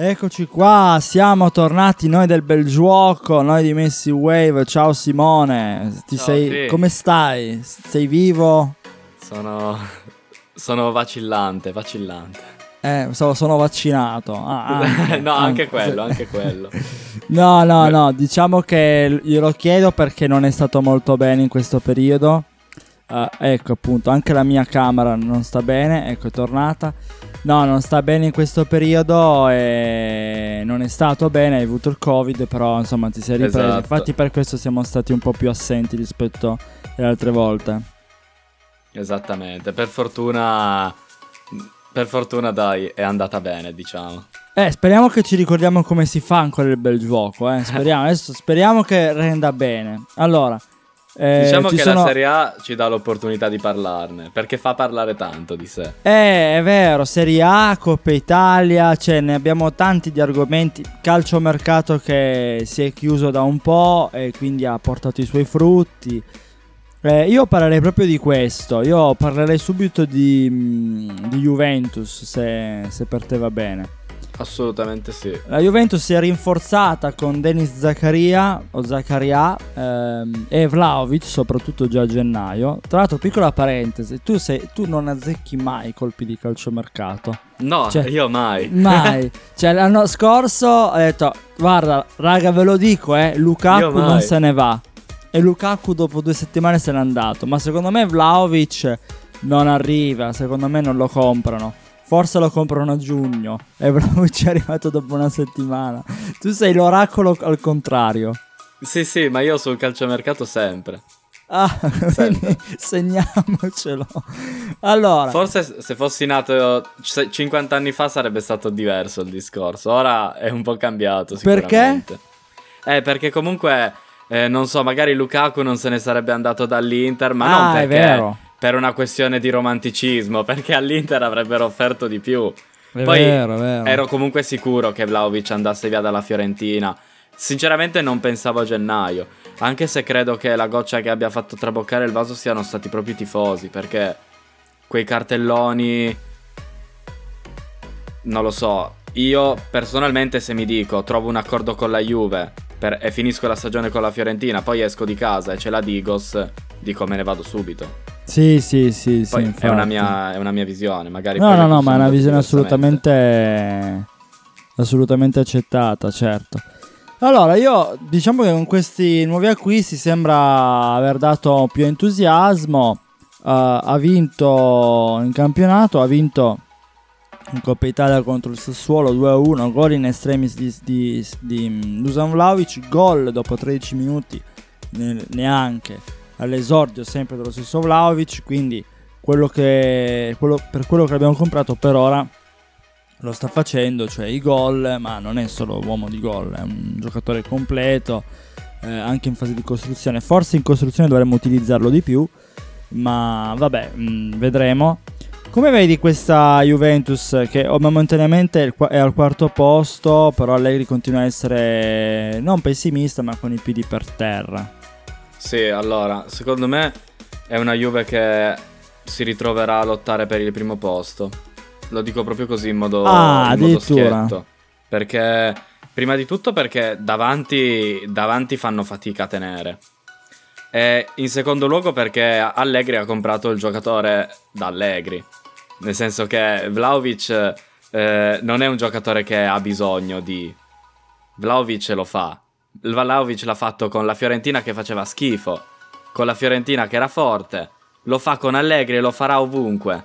Eccoci qua, siamo tornati noi del bel gioco, noi di Messi Wave. Ciao Simone, Ti Ciao, sei, sì. come stai? Sei vivo? Sono, sono vacillante, vacillante. Eh, so- sono vaccinato. Ah, anche, no, anche anche. quello, anche quello. No, no, no, diciamo che glielo chiedo perché non è stato molto bene in questo periodo. Eh, ecco appunto, anche la mia camera non sta bene, ecco è tornata. No, non sta bene in questo periodo e non è stato bene, hai avuto il covid, però insomma ti sei ripreso. Esatto. Infatti per questo siamo stati un po' più assenti rispetto alle altre volte. Esattamente, per fortuna... Per fortuna dai, è andata bene, diciamo. Eh, speriamo che ci ricordiamo come si fa ancora il bel gioco, eh. Speriamo, adesso speriamo che renda bene. Allora, eh, diciamo ci che sono... la Serie A ci dà l'opportunità di parlarne, perché fa parlare tanto di sé. Eh, è vero, Serie A, Coppa Italia, cioè ne abbiamo tanti di argomenti. Calciomercato che si è chiuso da un po' e quindi ha portato i suoi frutti. Eh, io parlerei proprio di questo. Io parlerei subito di, mm, di Juventus, se, se per te va bene. Assolutamente sì. La Juventus si è rinforzata con Denis Zaccaria o Zaccaria ehm, e Vlaovic, soprattutto già a gennaio. Tra l'altro, piccola parentesi, tu, sei, tu non azzecchi mai colpi di calciomercato. No, Cioè, io mai. Mai. cioè, l'anno scorso ho detto, guarda, raga, ve lo dico, eh, Lukaku non se ne va. E Lukaku dopo due settimane se n'è andato. Ma secondo me Vlaovic non arriva, secondo me non lo comprano. Forse lo comprano a giugno e Vlaovic è arrivato dopo una settimana. Tu sei l'oracolo al contrario. Sì, sì, ma io sul calciomercato sempre. Ah, quindi segniamocelo. Allora, Forse se fossi nato c- 50 anni fa sarebbe stato diverso il discorso. Ora è un po' cambiato Perché? Eh, perché comunque, eh, non so, magari Lukaku non se ne sarebbe andato dall'Inter, ma non Ah, è perché vero. Per una questione di romanticismo, perché all'Inter avrebbero offerto di più. è Poi vero, vero. ero comunque sicuro che Vlaovic andasse via dalla Fiorentina. Sinceramente non pensavo a gennaio, anche se credo che la goccia che abbia fatto traboccare il vaso siano stati proprio i tifosi, perché quei cartelloni non lo so. Io personalmente se mi dico trovo un accordo con la Juve per- e finisco la stagione con la Fiorentina, poi esco di casa e c'è la Digos, dico me ne vado subito. Sì, sì, sì, sì, è, una mia, è una mia visione, magari No, no, no, ma è una visione assolutamente assolutamente accettata, certo. Allora, io diciamo che con questi nuovi acquisti sembra aver dato più entusiasmo. Uh, ha vinto in campionato, ha vinto in Coppa Italia contro il Sassuolo 2-1, gol in estremis di, di, di Dusan Vlaovic, gol dopo 13 minuti ne- neanche all'esordio sempre dello stesso Vlaovic, quindi quello che, quello- per quello che abbiamo comprato per ora lo sta facendo, cioè i gol, ma non è solo uomo di gol, è un giocatore completo, eh, anche in fase di costruzione. Forse in costruzione dovremmo utilizzarlo di più, ma vabbè, mh, vedremo. Come vedi questa Juventus che momentaneamente è al quarto posto, però Allegri continua a essere non pessimista, ma con i piedi per terra. Sì, allora, secondo me è una Juve che si ritroverà a lottare per il primo posto. Lo dico proprio così in modo, Ah, in modo schietto. Perché, prima di tutto perché davanti, davanti fanno fatica a tenere. E in secondo luogo perché Allegri ha comprato il giocatore da Allegri. Nel senso che Vlaovic eh, non è un giocatore che ha bisogno di... Vlaovic lo fa. Il Vlaovic l'ha fatto con la Fiorentina che faceva schifo, con la Fiorentina che era forte, lo fa con Allegri e lo farà ovunque.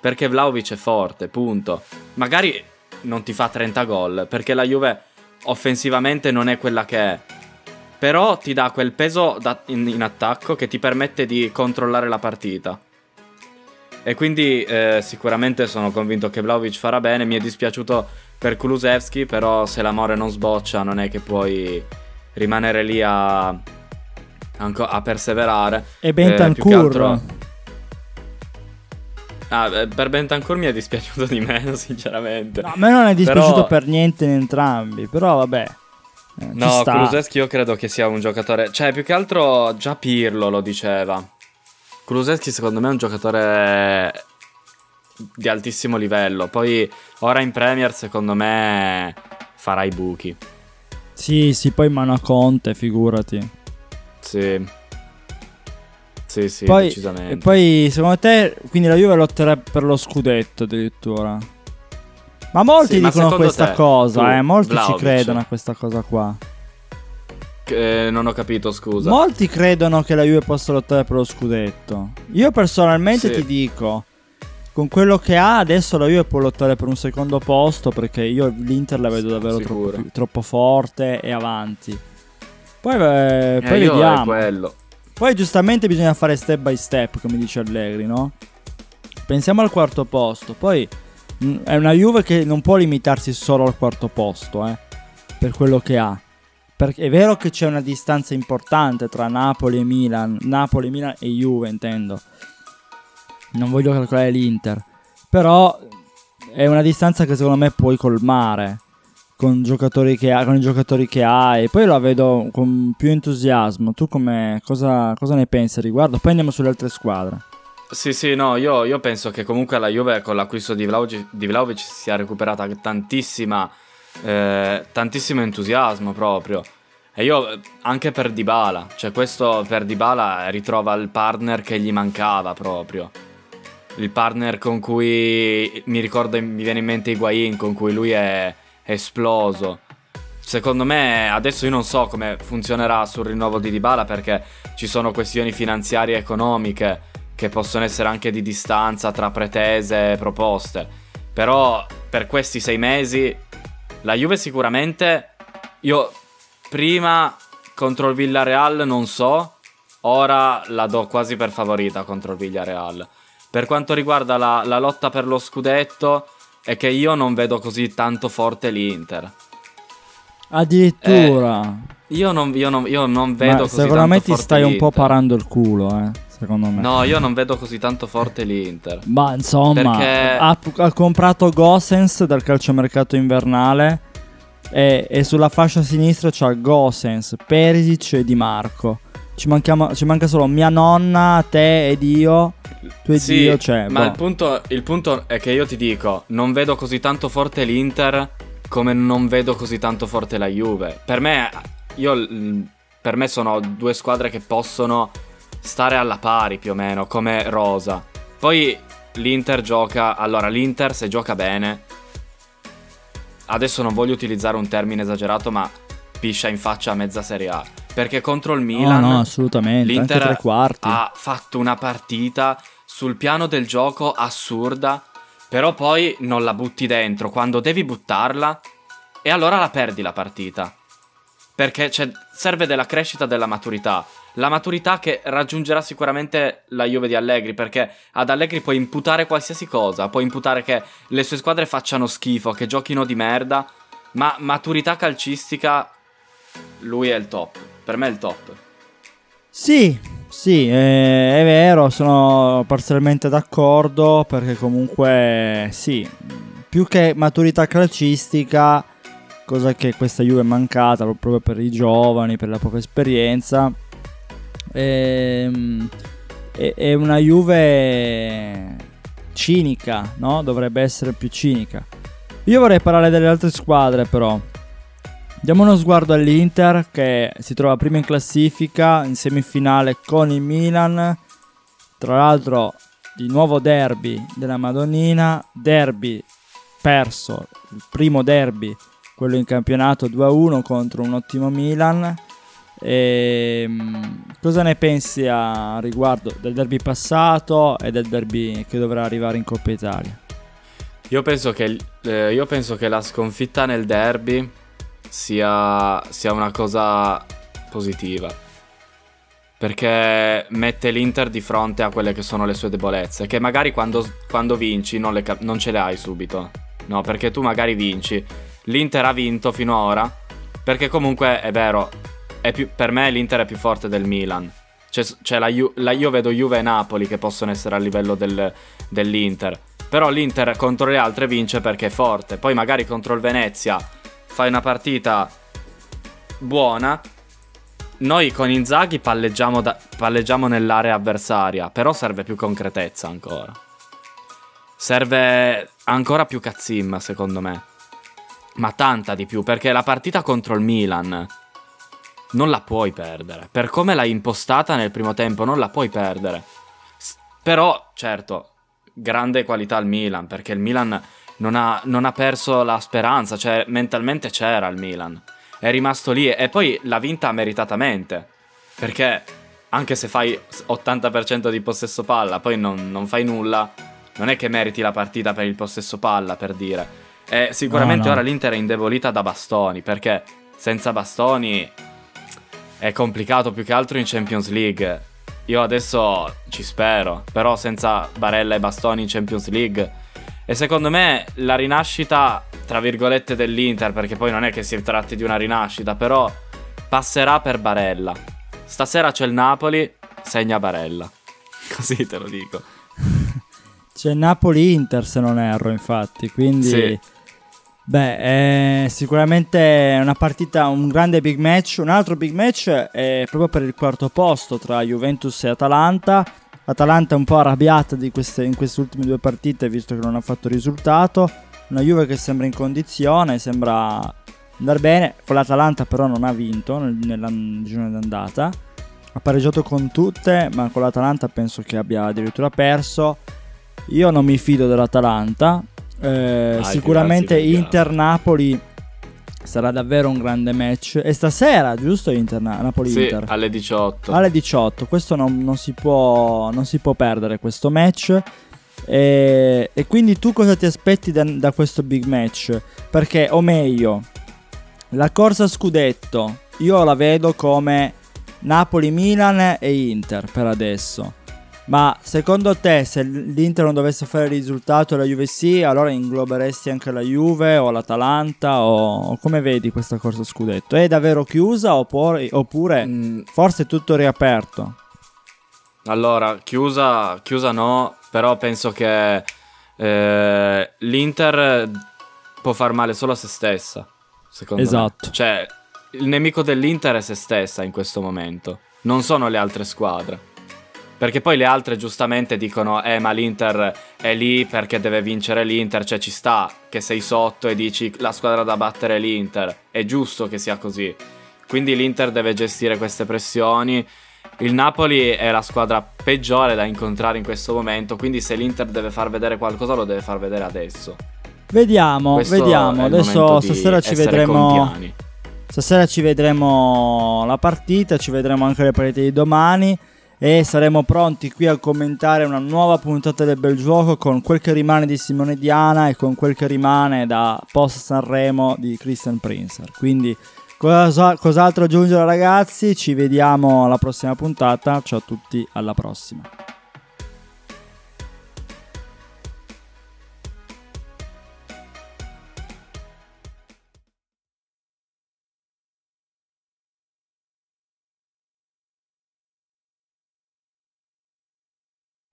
Perché Vlaovic è forte, punto. Magari non ti fa 30 gol, perché la Juve offensivamente non è quella che è. Però ti dà quel peso da- in, in attacco che ti permette di controllare la partita. E quindi eh, sicuramente sono convinto che Vlaovic farà bene. Mi è dispiaciuto per Kulusevski, però se l'amore non sboccia non è che puoi rimanere lì a, a perseverare. E Eh, Bentancur, altro- Ah, eh, per Bentancur mi è dispiaciuto di meno, sinceramente. no, a me non è dispiaciuto Però- per niente in entrambi, però vabbè. eh, No, sta. Kulusevski io credo che sia un giocatore... Cioè, più che altro già Pirlo lo diceva. Kulusevski secondo me è un giocatore di altissimo livello. Poi ora in Premier secondo me farà i buchi. Sì, sì, poi mano a Conte, figurati. Sì. Sì, sì, poi, decisamente. E poi, secondo te, quindi la Juve lotterebbe per lo scudetto addirittura? Ma molti Sì, ma dicono secondo questa te, cosa, tu, eh, molti Vlahovic? ci credono a questa cosa qua. Eh, non ho capito, scusa. Molti credono che la Juve possa lottare per lo scudetto. Io personalmente Sì. ti dico, con quello che ha adesso la Juve può lottare per un secondo posto perché io l'Inter la vedo davvero troppo, troppo forte e avanti. Poi, eh, poi vediamo. Poi giustamente bisogna fare step by step, come dice Allegri, no? Pensiamo al quarto posto. Poi mh, è una Juve che non può limitarsi solo al quarto posto, eh, per quello che ha. Perché è vero che c'è una distanza importante tra Napoli e Milan, Napoli, Milan e Juve, intendo. Non voglio calcolare l'Inter, però è una distanza che secondo me puoi colmare con, giocatori che ha, con i giocatori che ha e poi la vedo con più entusiasmo. Tu cosa, cosa ne pensi riguardo? Poi andiamo sulle altre squadre. Sì, sì, no, io, io penso che comunque la Juve con l'acquisto di Vlaovic, di Vlahovic si sia recuperata tantissima, eh, tantissimo entusiasmo proprio. E io eh, anche per Dybala, cioè questo per Dybala ritrova il partner che gli mancava proprio. Il partner con cui mi ricordo, mi viene in mente Higuain, con cui lui è esploso. Secondo me adesso io non so come funzionerà sul rinnovo di Dybala perché ci sono questioni finanziarie e economiche che possono essere anche di distanza tra pretese e proposte. Però per questi sei mesi la Juve sicuramente io prima contro il Villarreal non so, ora la do quasi per favorita contro il Villarreal. Per quanto riguarda la, la lotta per lo scudetto è che io non vedo così tanto forte l'Inter. Addirittura. Io non, io non- io non vedo Ma così secondo me ti stai un po' parando il culo, eh. Secondo me. No, io non vedo così tanto forte l'Inter. Ma insomma, Perché- ha, ha comprato Gossens dal calciomercato invernale e, e sulla fascia sinistra c'ha Gossens, Perisic e Di Marco. Ci, manchiamo- ci manca solo mia nonna, te ed io. Tu ed Sì, io, cioè, ma boh. il, punto, il punto è che io ti dico, non vedo così tanto forte l'Inter come non vedo così tanto forte la Juve. Per me, io, per me sono due squadre che possono stare alla pari più o meno, come Rosa. Poi l'Inter gioca, allora l'Inter se gioca bene, adesso non voglio utilizzare un termine esagerato, ma piscia in faccia a mezza Serie A. Perché contro il Milan... no, no, assolutamente. L'Inter ha fatto una partita sul piano del gioco assurda, però poi non la butti dentro quando devi buttarla e allora la perdi la partita. Perché c'è- serve della crescita della maturità. La maturità che raggiungerà sicuramente la Juve di Allegri, perché ad Allegri puoi imputare qualsiasi cosa, puoi imputare che le sue squadre facciano schifo, che giochino di merda, ma maturità calcistica lui è il top. Per me è il top. Sì, sì, eh, è vero, sono parzialmente d'accordo perché comunque sì, più che maturità calcistica, cosa che questa Juve è mancata proprio per i giovani, per la poca esperienza, ehm, è, è una Juve cinica, no? Dovrebbe essere più cinica. Io vorrei parlare delle altre squadre però. Diamo uno sguardo all'Inter che si trova prima in classifica in semifinale con il Milan. Tra l'altro di nuovo derby della Madonnina, derby perso, il primo derby, quello in campionato 2-1 contro un ottimo Milan. Ehm, cosa ne pensi a riguardo del derby passato e del derby che dovrà arrivare in Coppa Italia? Io penso che, eh, io penso che la sconfitta nel derby sia, sia una cosa positiva. Perché mette l'Inter di fronte a quelle che sono le sue debolezze. Che magari quando, quando vinci non, cap- non ce le hai subito. No, perché tu magari vinci. L'Inter ha vinto fino ad ora. Perché comunque è vero. È più- per me l'Inter è più forte del Milan. C'è, c'è la, la- io vedo Juve e Napoli che possono essere a livello del- dell'Inter. Però l'Inter contro le altre vince perché è forte. Poi magari contro il Venezia fai una partita buona. Noi con Inzaghi palleggiamo, da- palleggiamo nell'area avversaria, però serve più concretezza ancora. serve ancora più cazzimma, secondo me. Ma tanta di più, perché la partita contro il Milan non la puoi perdere. Per come l'hai impostata nel primo tempo, non la puoi perdere. S- però, certo, grande qualità al Milan, perché il Milan non ha, non ha perso la speranza, cioè mentalmente c'era il Milan. È rimasto lì e poi l'ha vinta meritatamente. Perché anche se fai 80% di possesso palla, poi non, non fai nulla, non è che meriti la partita per il possesso palla, per dire. E sicuramente No, no. ora l'Inter è indebolita da bastoni, perché senza bastoni è complicato più che altro in Champions League. Io adesso ci spero, però senza Barella e bastoni in Champions League. E secondo me la rinascita, tra virgolette, dell'Inter, perché poi non è che si tratti di una rinascita, però passerà per Barella. Stasera c'è il Napoli, segna Barella. Così te lo dico. C'è Napoli-Inter se non erro, infatti. Quindi, Sì. beh, è sicuramente una partita, un grande big match. Un altro big match è proprio per il quarto posto tra Juventus e Atalanta. Atalanta è un po' arrabbiata di queste, in queste ultime due partite visto che non ha fatto risultato. Una Juve che sembra in condizione, sembra andare bene. Con l'Atalanta però non ha vinto nel- nella girone d'andata. Ha pareggiato con tutte, ma con l'Atalanta penso che abbia addirittura perso. Io non mi fido dell'Atalanta. Eh, Dai, sicuramente Inter-Napoli sarà davvero un grande match. E stasera, giusto? Inter Sì, Napoli-Inter. alle 18. Alle 18. Questo non, non si può, non si può perdere questo match. E, e quindi tu cosa ti aspetti da, da questo big match? Perché, o meglio, la corsa scudetto io la vedo come Napoli-Milan e Inter per adesso. Ma secondo te, se l'Inter non dovesse fare il risultato e la Juve sì, allora ingloberesti anche la Juve o l'Atalanta? O, o come vedi questa corsa scudetto? È davvero chiusa oppure, oppure Mm, forse è tutto riaperto? Allora, chiusa, chiusa no, però penso che eh, l'Inter può far male solo a se stessa, secondo Esatto. me. Cioè, il nemico dell'Inter è se stessa in questo momento, non sono le altre squadre. Perché poi le altre giustamente dicono, eh ma l'Inter è lì perché deve vincere l'Inter, cioè ci sta che sei sotto e dici la squadra da battere è l'Inter, è giusto che sia così. Quindi l'Inter deve gestire queste pressioni. Il Napoli è la squadra peggiore da incontrare in questo momento, quindi se l'Inter deve far vedere qualcosa lo deve far vedere adesso. Vediamo, Questo vediamo. Adesso stasera ci vedremo. contiani. Stasera ci vedremo la partita, ci vedremo anche le partite di domani e saremo pronti qui a commentare una nuova puntata del bel gioco con quel che rimane di Simone Diana e con quel che rimane da post Sanremo di Christian Prinzer. Quindi cosa- cos'altro aggiungere ragazzi? Ci vediamo alla prossima puntata. Ciao a tutti, alla prossima.